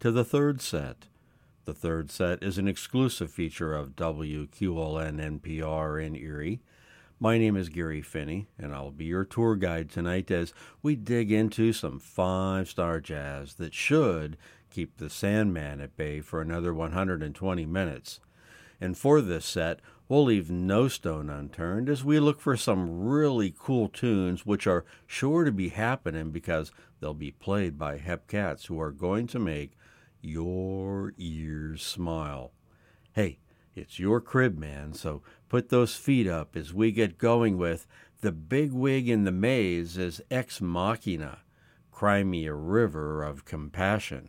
to the third set. The third set is an exclusive feature of WQLN NPR in Erie. My name is Gary Finney, and I'll be your tour guide tonight as we dig into some five star jazz that should keep the Sandman at bay for another 120 minutes. And for this set, we'll leave no stone unturned as we look for some really cool tunes which are sure to be happening because they'll be played by Hep Cats who are going to make your ears smile. Hey, it's your crib, man, so put those feet up as we get going with The Big Wig in the Maze is Ex Machina. Crimea river of compassion.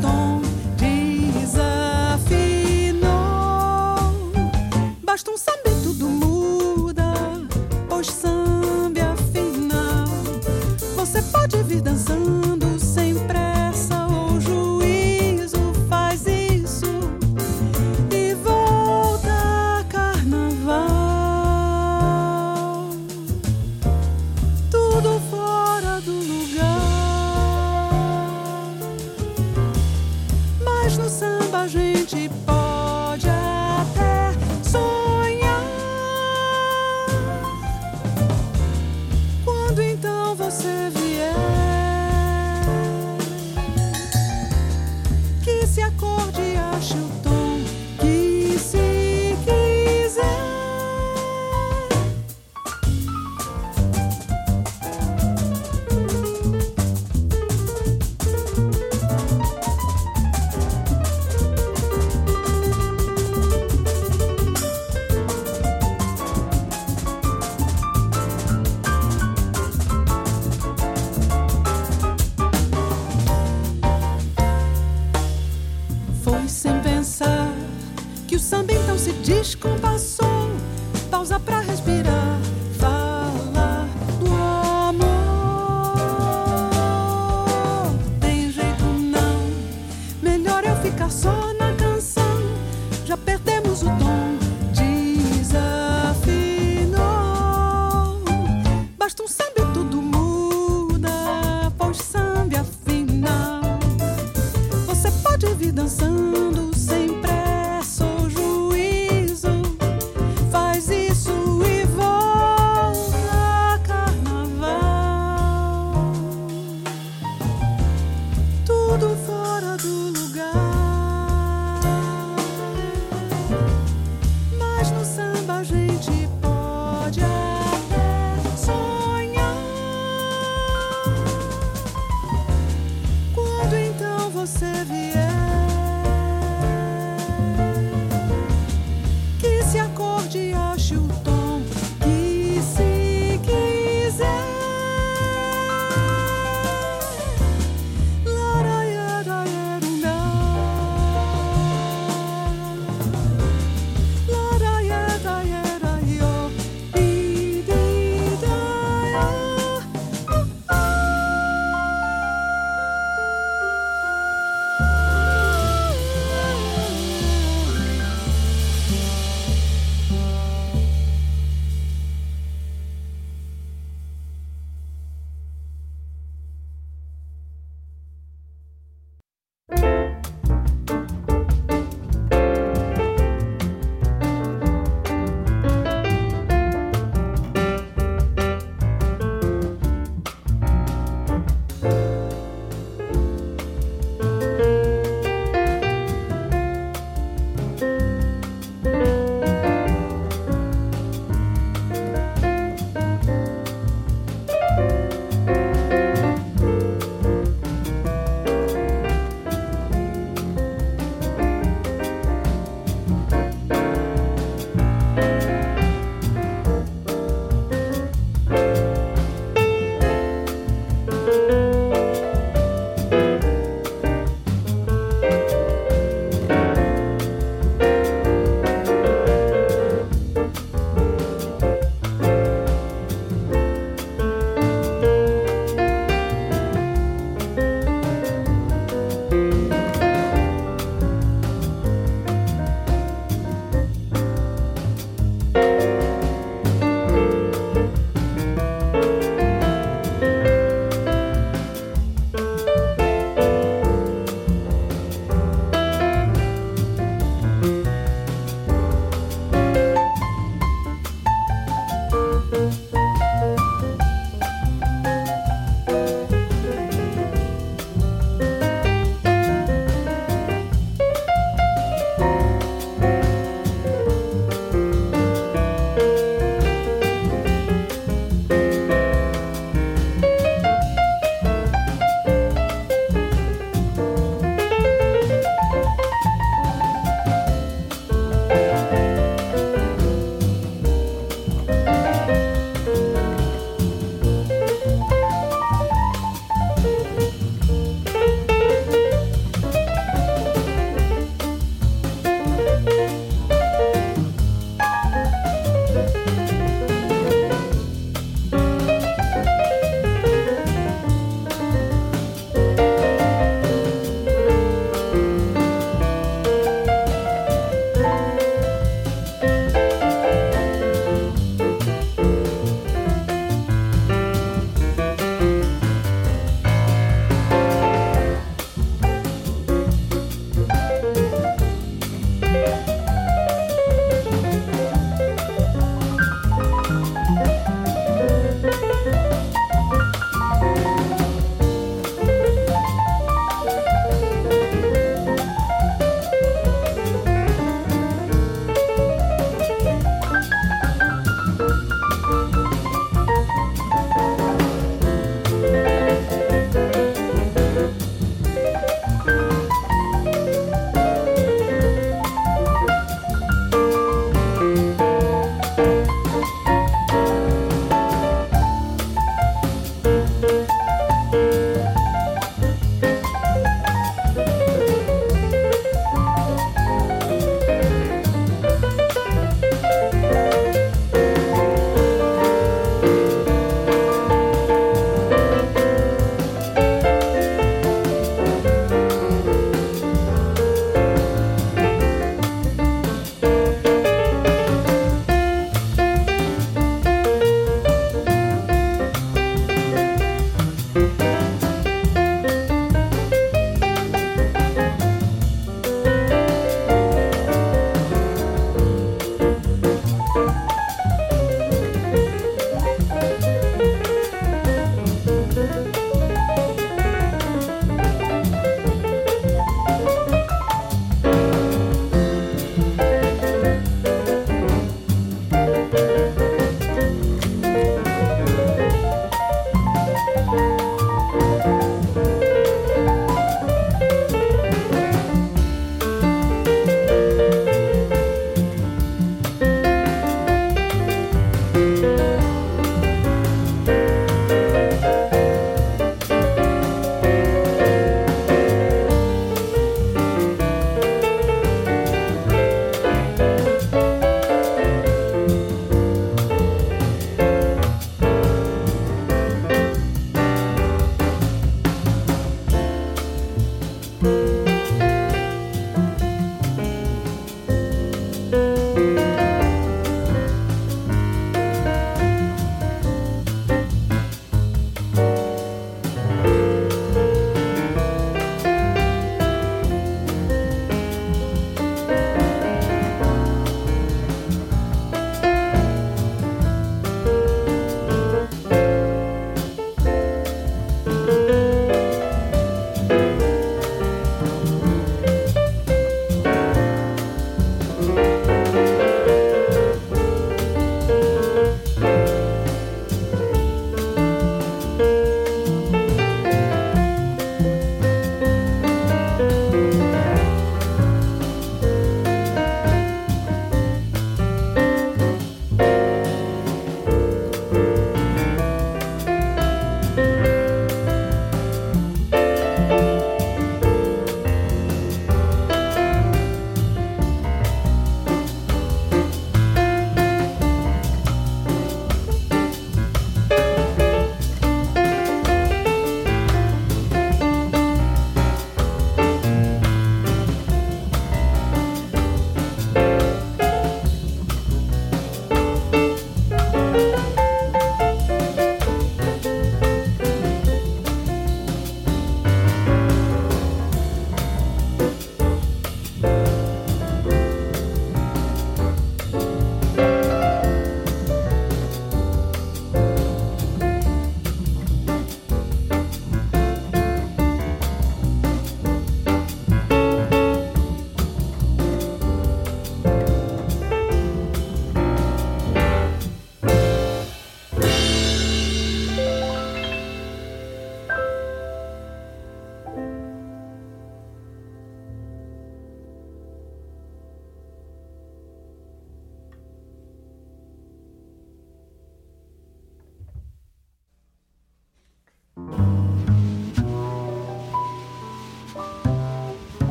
Dançando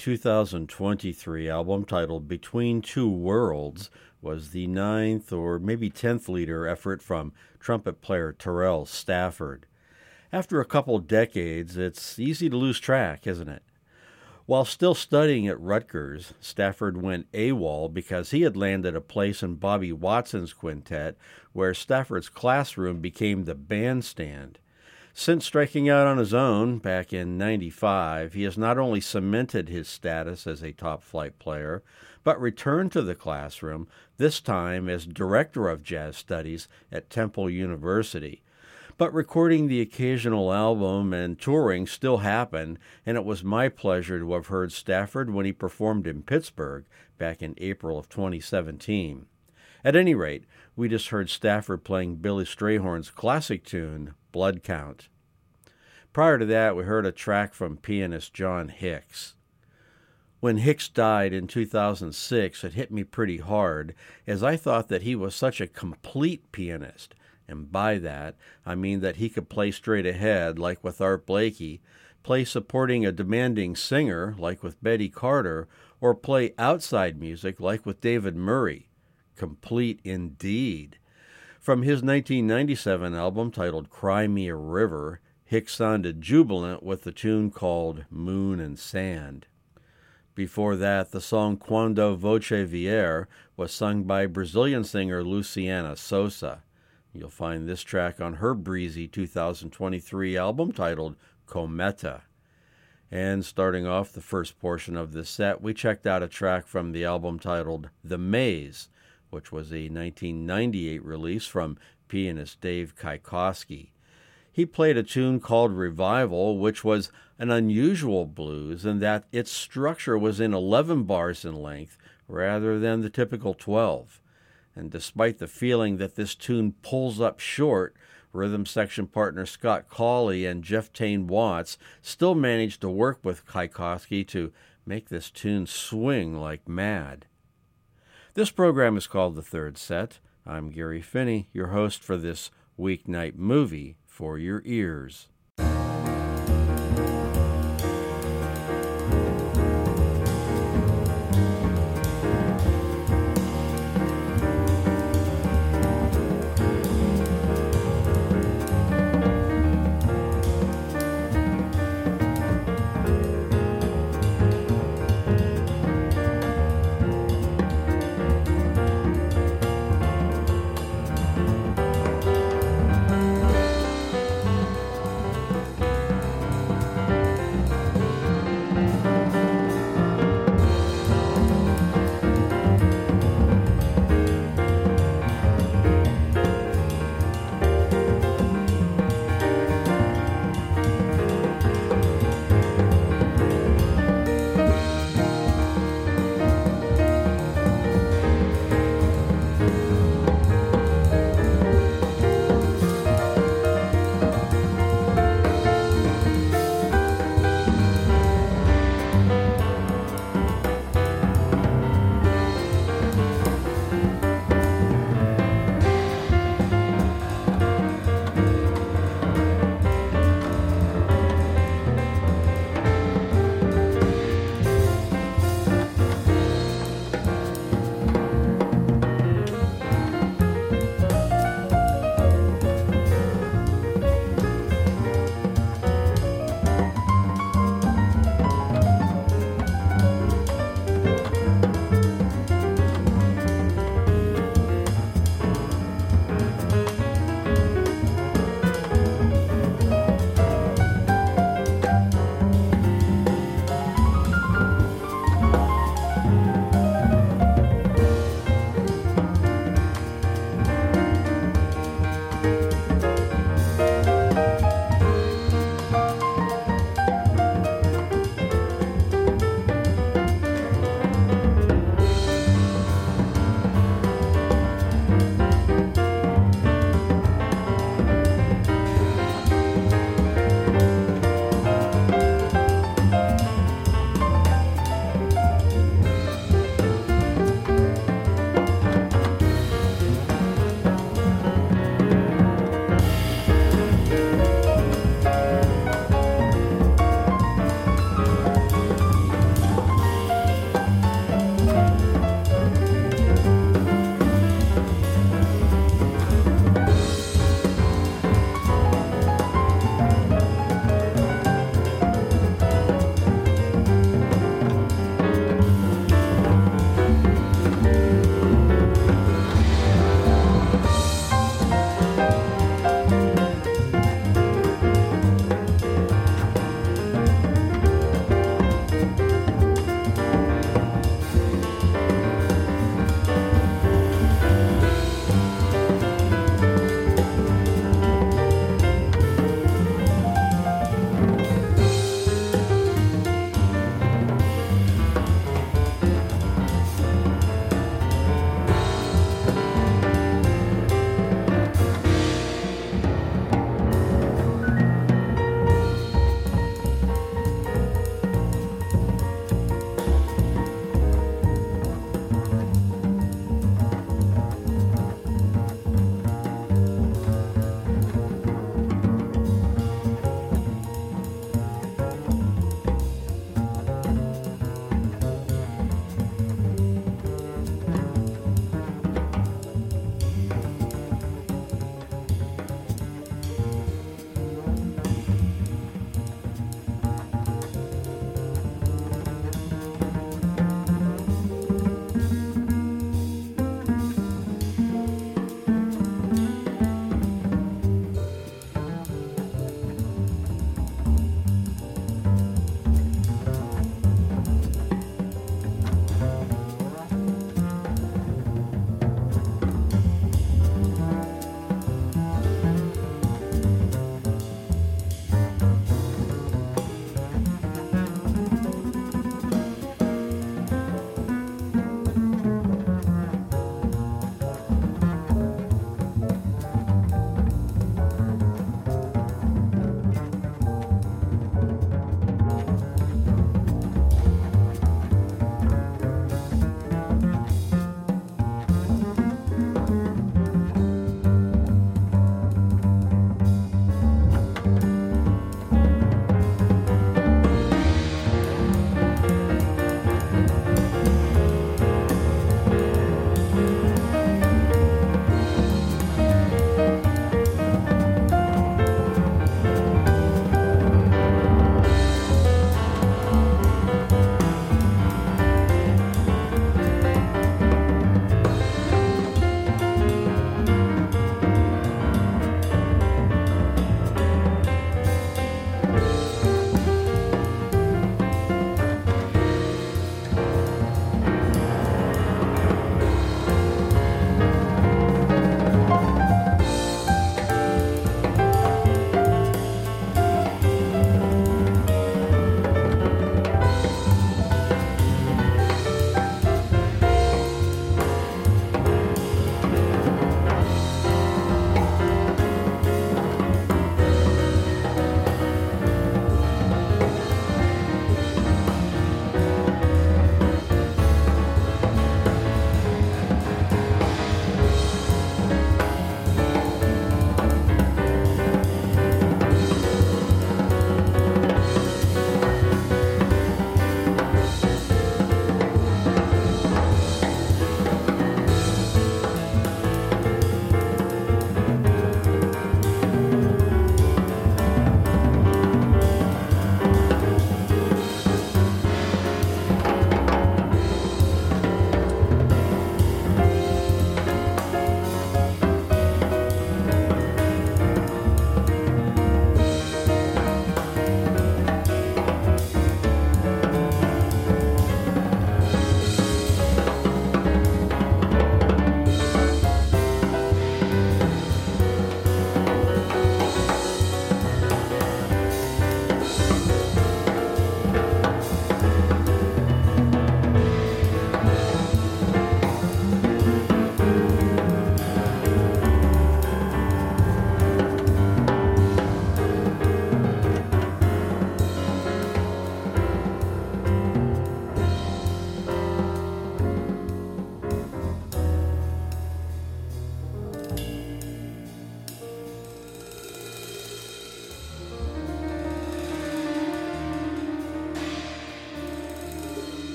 2023 album titled Between Two Worlds was the ninth or maybe tenth leader effort from trumpet player Terrell Stafford. After a couple decades, it's easy to lose track, isn't it? While still studying at Rutgers, Stafford went AWOL because he had landed a place in Bobby Watson's quintet, where Stafford's classroom became the bandstand. Since striking out on his own back in 95, he has not only cemented his status as a top flight player, but returned to the classroom, this time as director of jazz studies at Temple University. But recording the occasional album and touring still happen, and it was my pleasure to have heard Stafford when he performed in Pittsburgh back in April of 2017. At any rate, we just heard Stafford playing Billy Strayhorn's classic tune, Blood Count. Prior to that, we heard a track from pianist John Hicks. When Hicks died in 2006, it hit me pretty hard, as I thought that he was such a complete pianist. And by that, I mean that he could play straight ahead, like with Art Blakey, play supporting a demanding singer, like with Betty Carter, or play outside music, like with David Murray. Complete indeed. From his 1997 album titled Cry Me a River, Hicks sounded jubilant with the tune called Moon and Sand. Before that, the song Quando Voce Vier was sung by Brazilian singer Luciana Souza. You'll find this track on her breezy 2023 album titled Cometa. And starting off the first portion of this set, we checked out a track from the album titled The Maze which was a 1998 release from pianist Dave Kikoski. He played a tune called Revival, which was an unusual blues in that its structure was in 11 bars in length rather than the typical 12. And despite the feeling that this tune pulls up short, rhythm section partner Scott Colley and Jeff Tain Watts still managed to work with Kikoski to make this tune swing like mad. This program is called The Third Set. I'm Gary Finney, your host for this weeknight movie for your ears.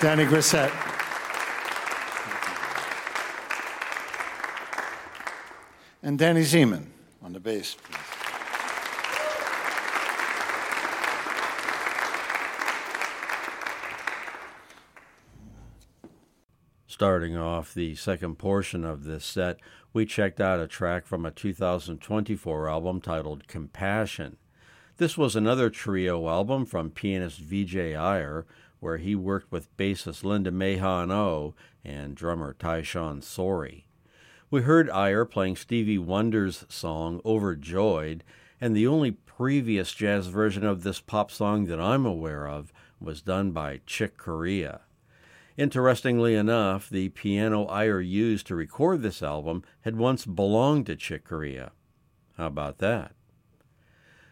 Danny Grissett. And Danny Zeman on the bass. please. Starting off the second portion of this set, we checked out a track from a 2024 album titled Compassion. This was another trio album from pianist Vijay Iyer, where he worked with bassist Linda Mahon O and drummer Tyshawn Sorey. We heard Iyer playing Stevie Wonder's song Overjoyed, and the only previous jazz version of this pop song that I'm aware of was done by Chick Corea. Interestingly enough, the piano Iyer used to record this album had once belonged to Chick Corea. How about that?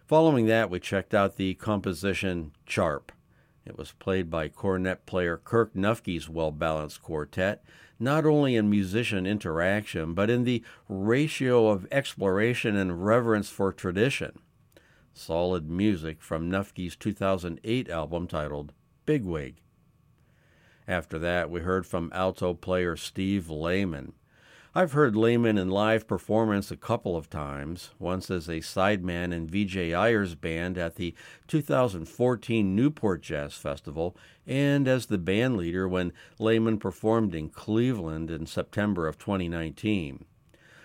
Following that, we checked out the composition Charp. It was played by cornet player Kirk Knuffke's well balanced quartet, not only in musician interaction, but in the ratio of exploration and reverence for tradition. Solid music from Knuffke's 2008 album titled Bigwig. After that, we heard from alto player Steve Lehman. I've heard Lehman in live performance a couple of times, once as a sideman in Vijay Iyer's band at the 2014 Newport Jazz Festival, and as the band leader when Lehman performed in Cleveland in September of 2019.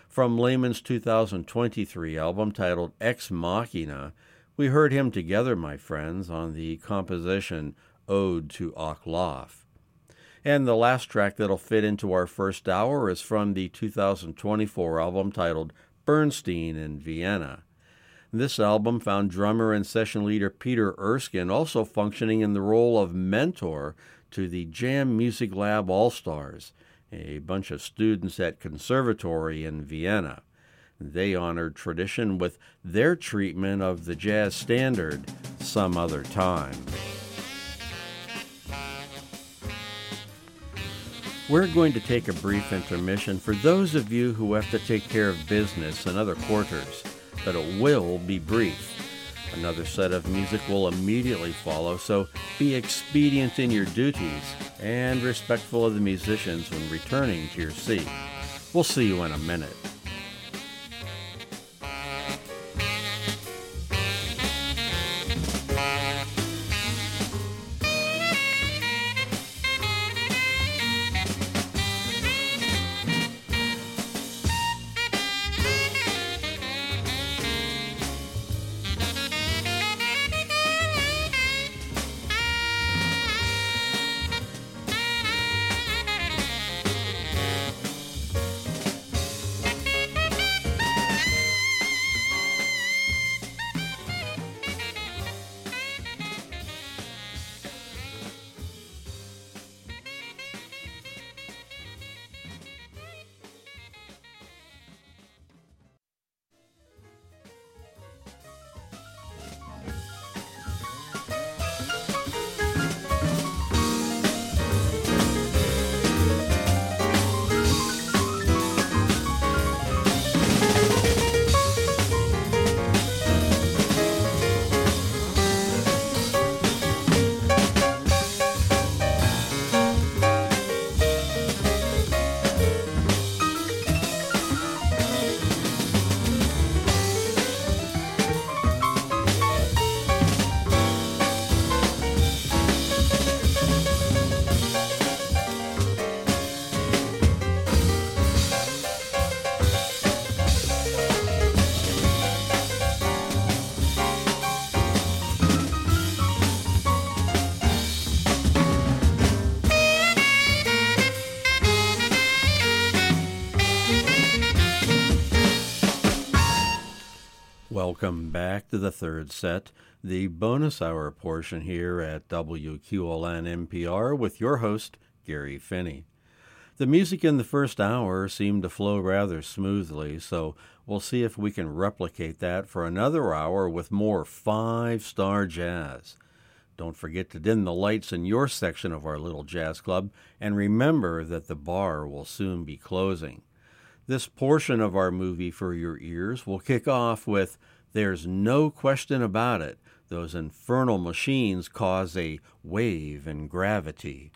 From Lehman's 2023 album titled Ex Machina, we heard him together, my friends, on the composition Ode to Ochlaf. And the last track that'll fit into our first hour is from the 2024 album titled Bernstein in Vienna. This album found drummer and session leader Peter Erskine also functioning in the role of mentor to the Jam Music Lab All Stars, a bunch of students at Conservatory in Vienna. They honored tradition with their treatment of the jazz standard some other time. We're going to take a brief intermission for those of you who have to take care of business in other quarters, but it will be brief. Another set of music will immediately follow, so be expedient in your duties and respectful of the musicians when returning to your seat. We'll see you in a minute. Welcome back to the third set, the bonus hour portion here at WQLN NPR with your host, Gary Finney. The music in the first hour seemed to flow rather smoothly, so we'll see if we can replicate that for another hour with more five star jazz. Don't forget to dim the lights in your section of our little jazz club, and remember that the bar will soon be closing. This portion of our movie for your ears will kick off with There's No Question About It. Those infernal machines cause a wave in gravity.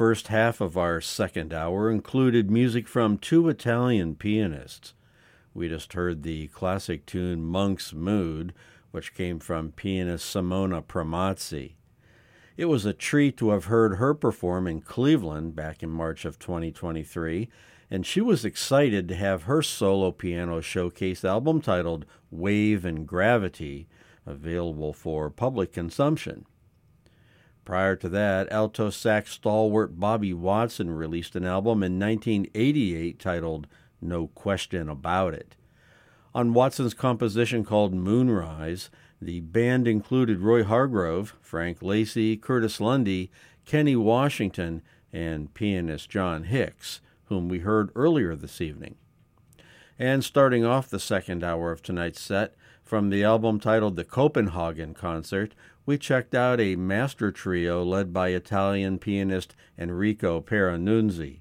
First half of our second hour included music from two Italian pianists. We just heard the classic tune Monk's Mood, which came from pianist Simona Premazzi. It was a treat to have heard her perform in Cleveland back in March of 2023, and she was excited to have her solo piano showcase album titled Wave and Gravity available for public consumption. Prior to that, alto sax stalwart Bobby Watson released an album in 1988 titled No Question About It. On Watson's composition called Moonrise, the band included Roy Hargrove, Frank Lacy, Curtis Lundy, Kenny Washington, and pianist John Hicks, whom we heard earlier this evening. And starting off the second hour of tonight's set, from the album titled The Copenhagen Concert, we checked out a master trio led by Italian pianist Enrico Pieranunzi.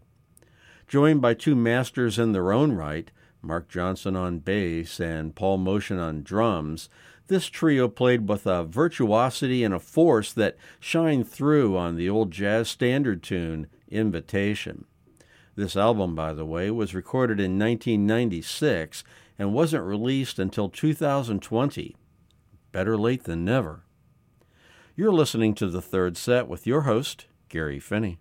Joined by two masters in their own right, Marc Johnson on bass and Paul Motian on drums, this trio played with a virtuosity and a force that shine through on the old jazz standard tune, Invitation. This album, by the way, was recorded in 1996 and wasn't released until 2020. Better late than never. You're listening to the third set with your host, Gary Finney.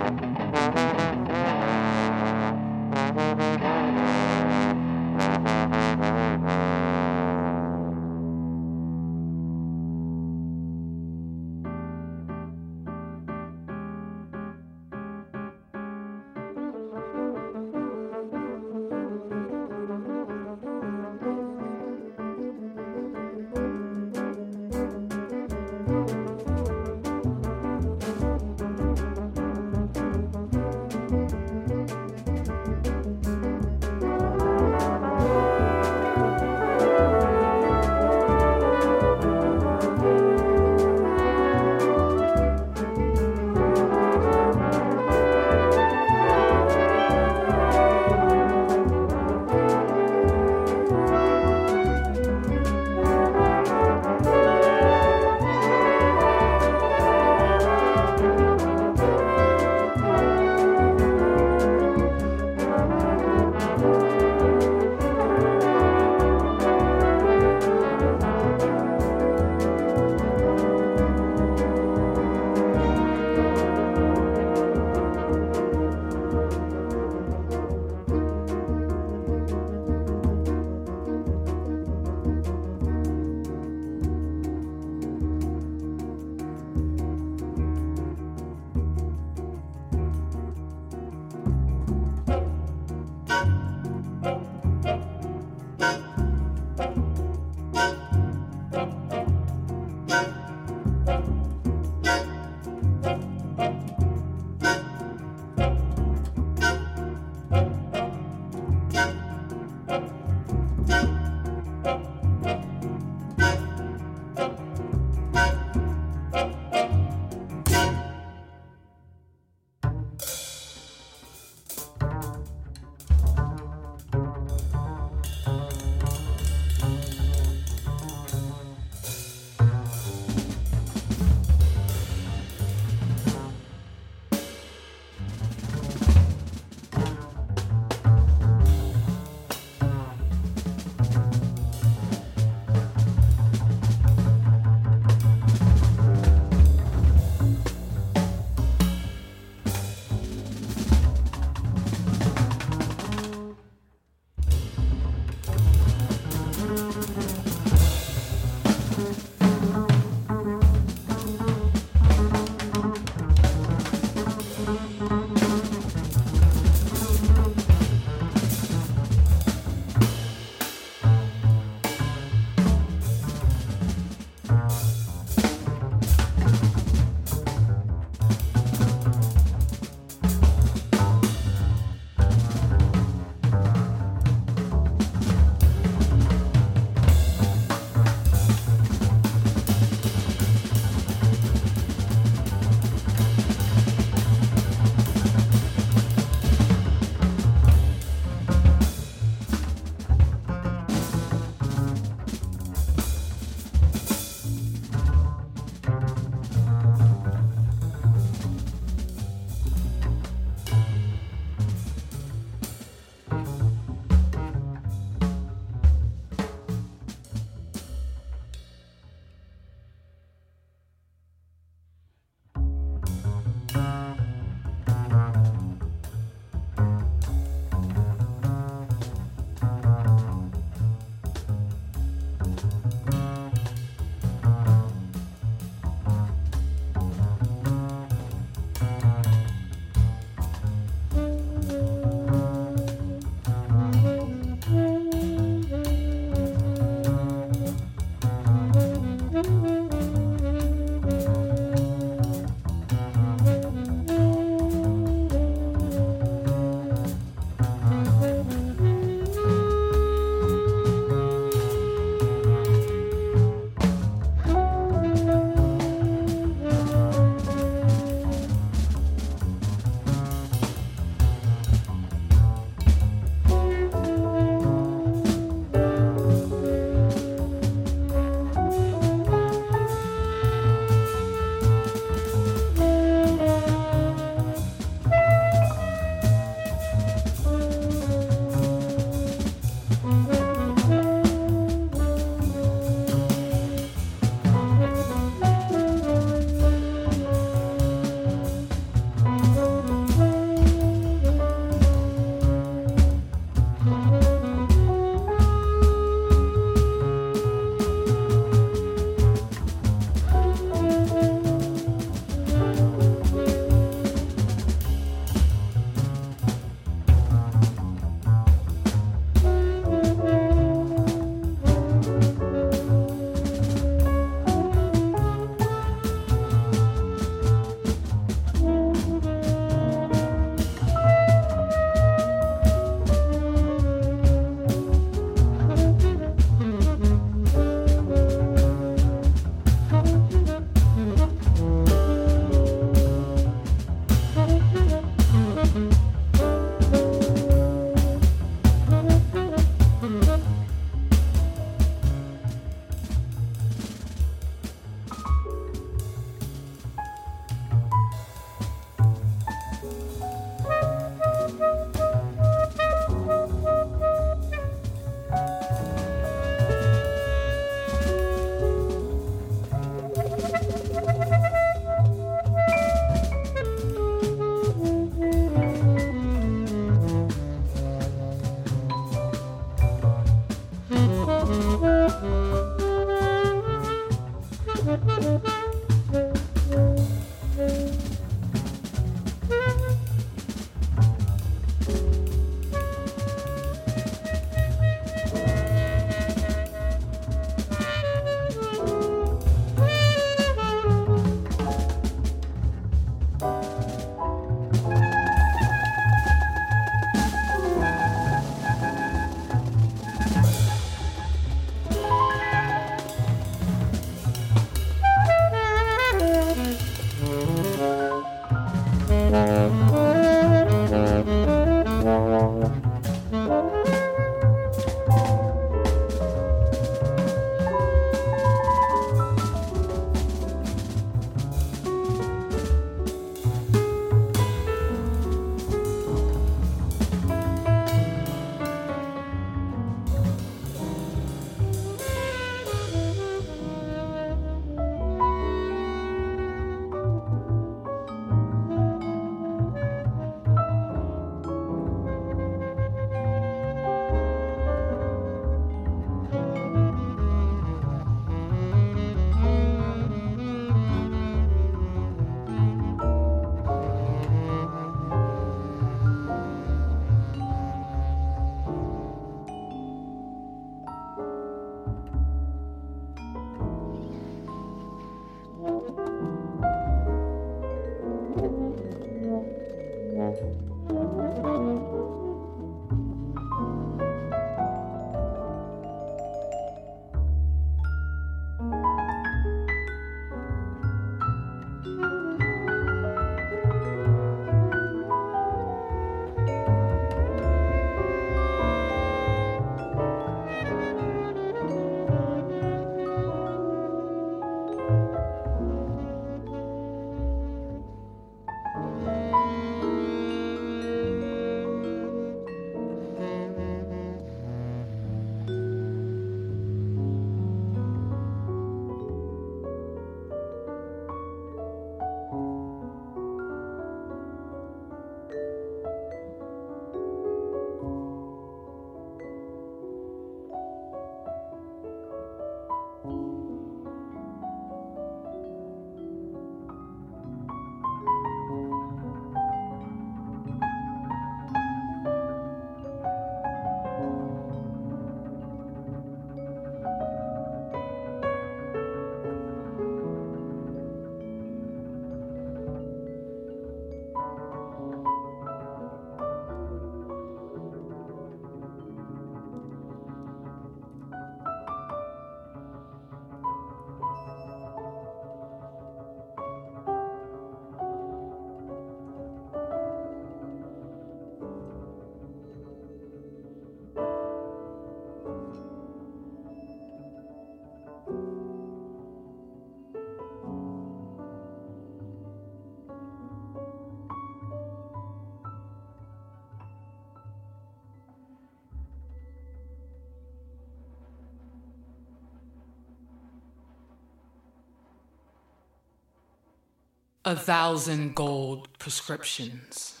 A thousand gold prescriptions.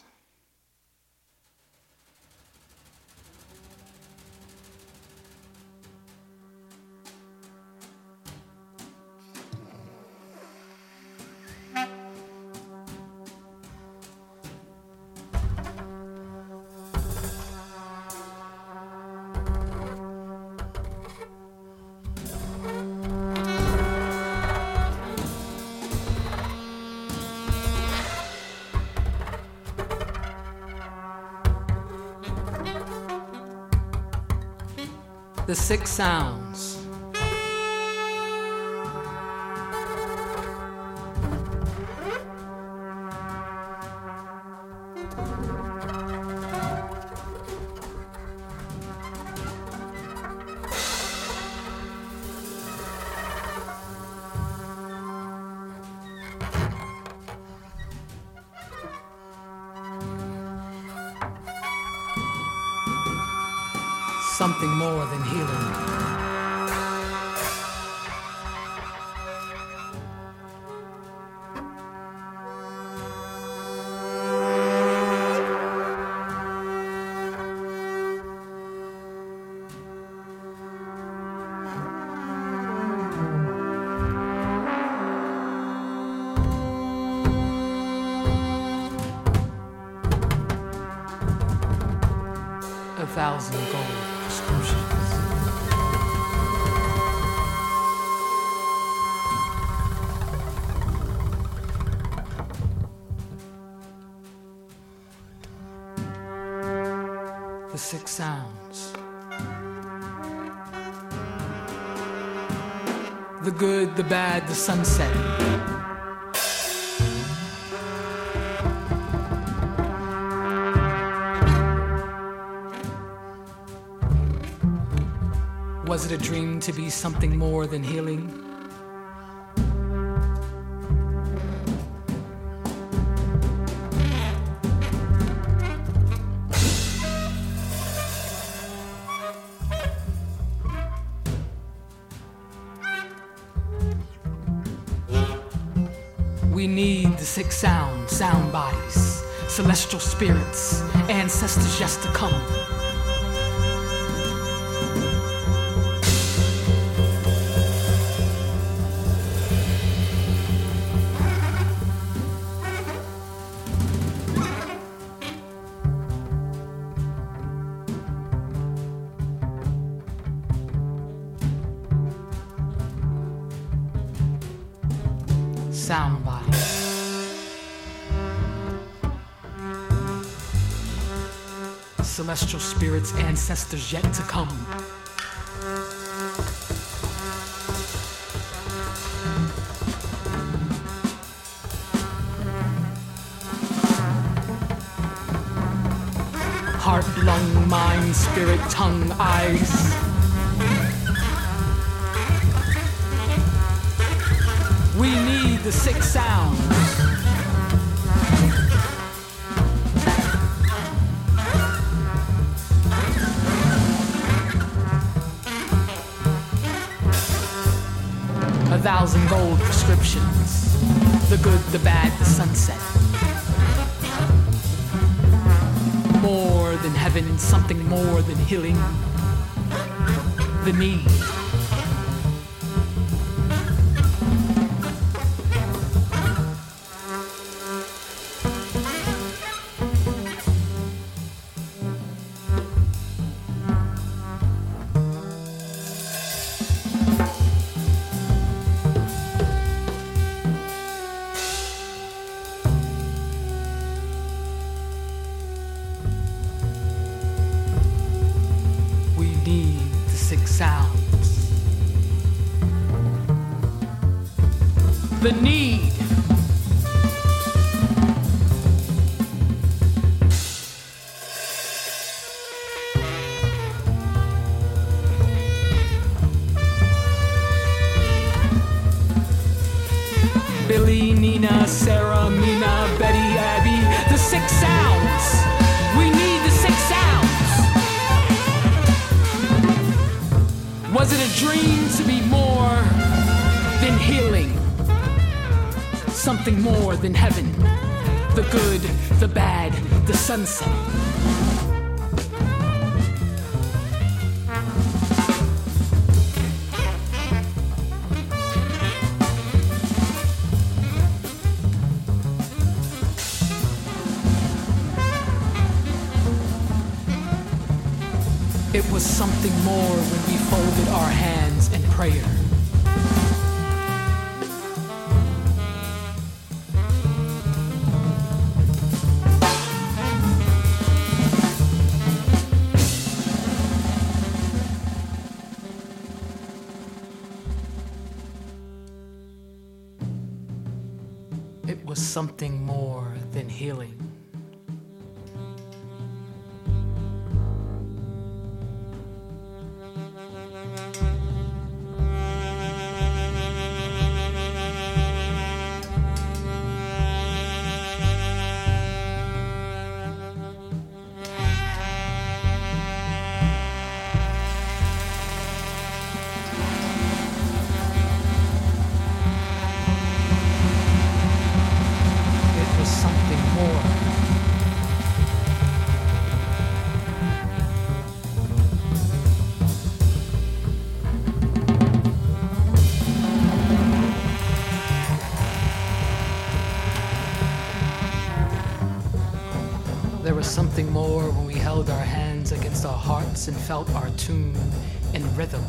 The six sounds. Something more than healing. The sunset. Was it a dream to be something more than healing? Sound, sound bodies, celestial spirits, ancestors yet to come. Celestial spirits, ancestors yet to come. Heart, lung, mind, spirit, tongue, eyes. We need the six sounds. The bad, the sunset. Dream to be more than healing? something more than heaven. The good, the bad, the sunset. It was something more folded our hands in prayer. It was something more than healing. And felt our tune and rhythm.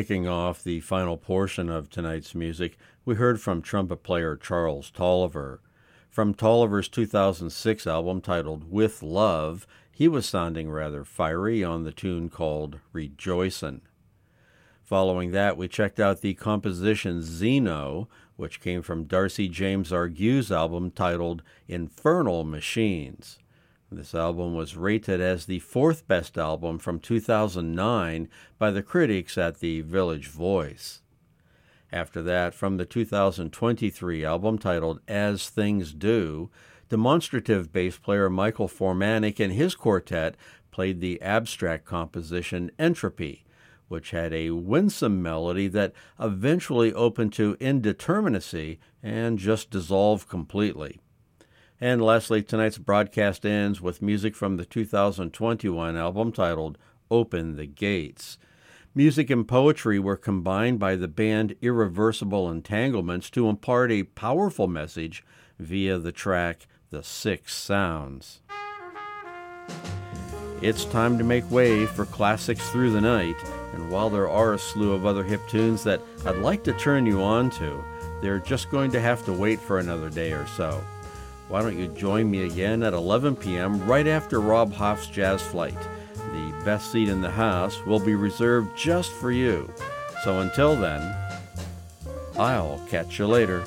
Kicking off the final portion of tonight's music, we heard from trumpet player Charles Tolliver. From Tolliver's 2006 album titled With Love, he was sounding rather fiery on the tune called Rejoicin'. Following that, we checked out the composition Zeno, which came from Darcy James Argue's album titled Infernal Machines. This album was rated as the fourth best album from 2009 by the critics at the Village Voice. After that, from the 2023 album titled As Things Do, demonstrative bass player Michael Formanek and his quartet played the abstract composition Entropy, which had a winsome melody that eventually opened to indeterminacy and just dissolved completely. And lastly, tonight's broadcast ends with music from the 2021 album titled Open the Gates. Music and poetry were combined by the band Irreversible Entanglements to impart a powerful message via the track The Six Sounds. It's time to make way for classics through the night, and while there are a slew of other hip tunes that I'd like to turn you on to, they're just going to have to wait for another day or so why don't you join me again at 11 p.m. right after Rob Hoff's Jazz Flight? The best seat in the house will be reserved just for you. So until then, I'll catch you later.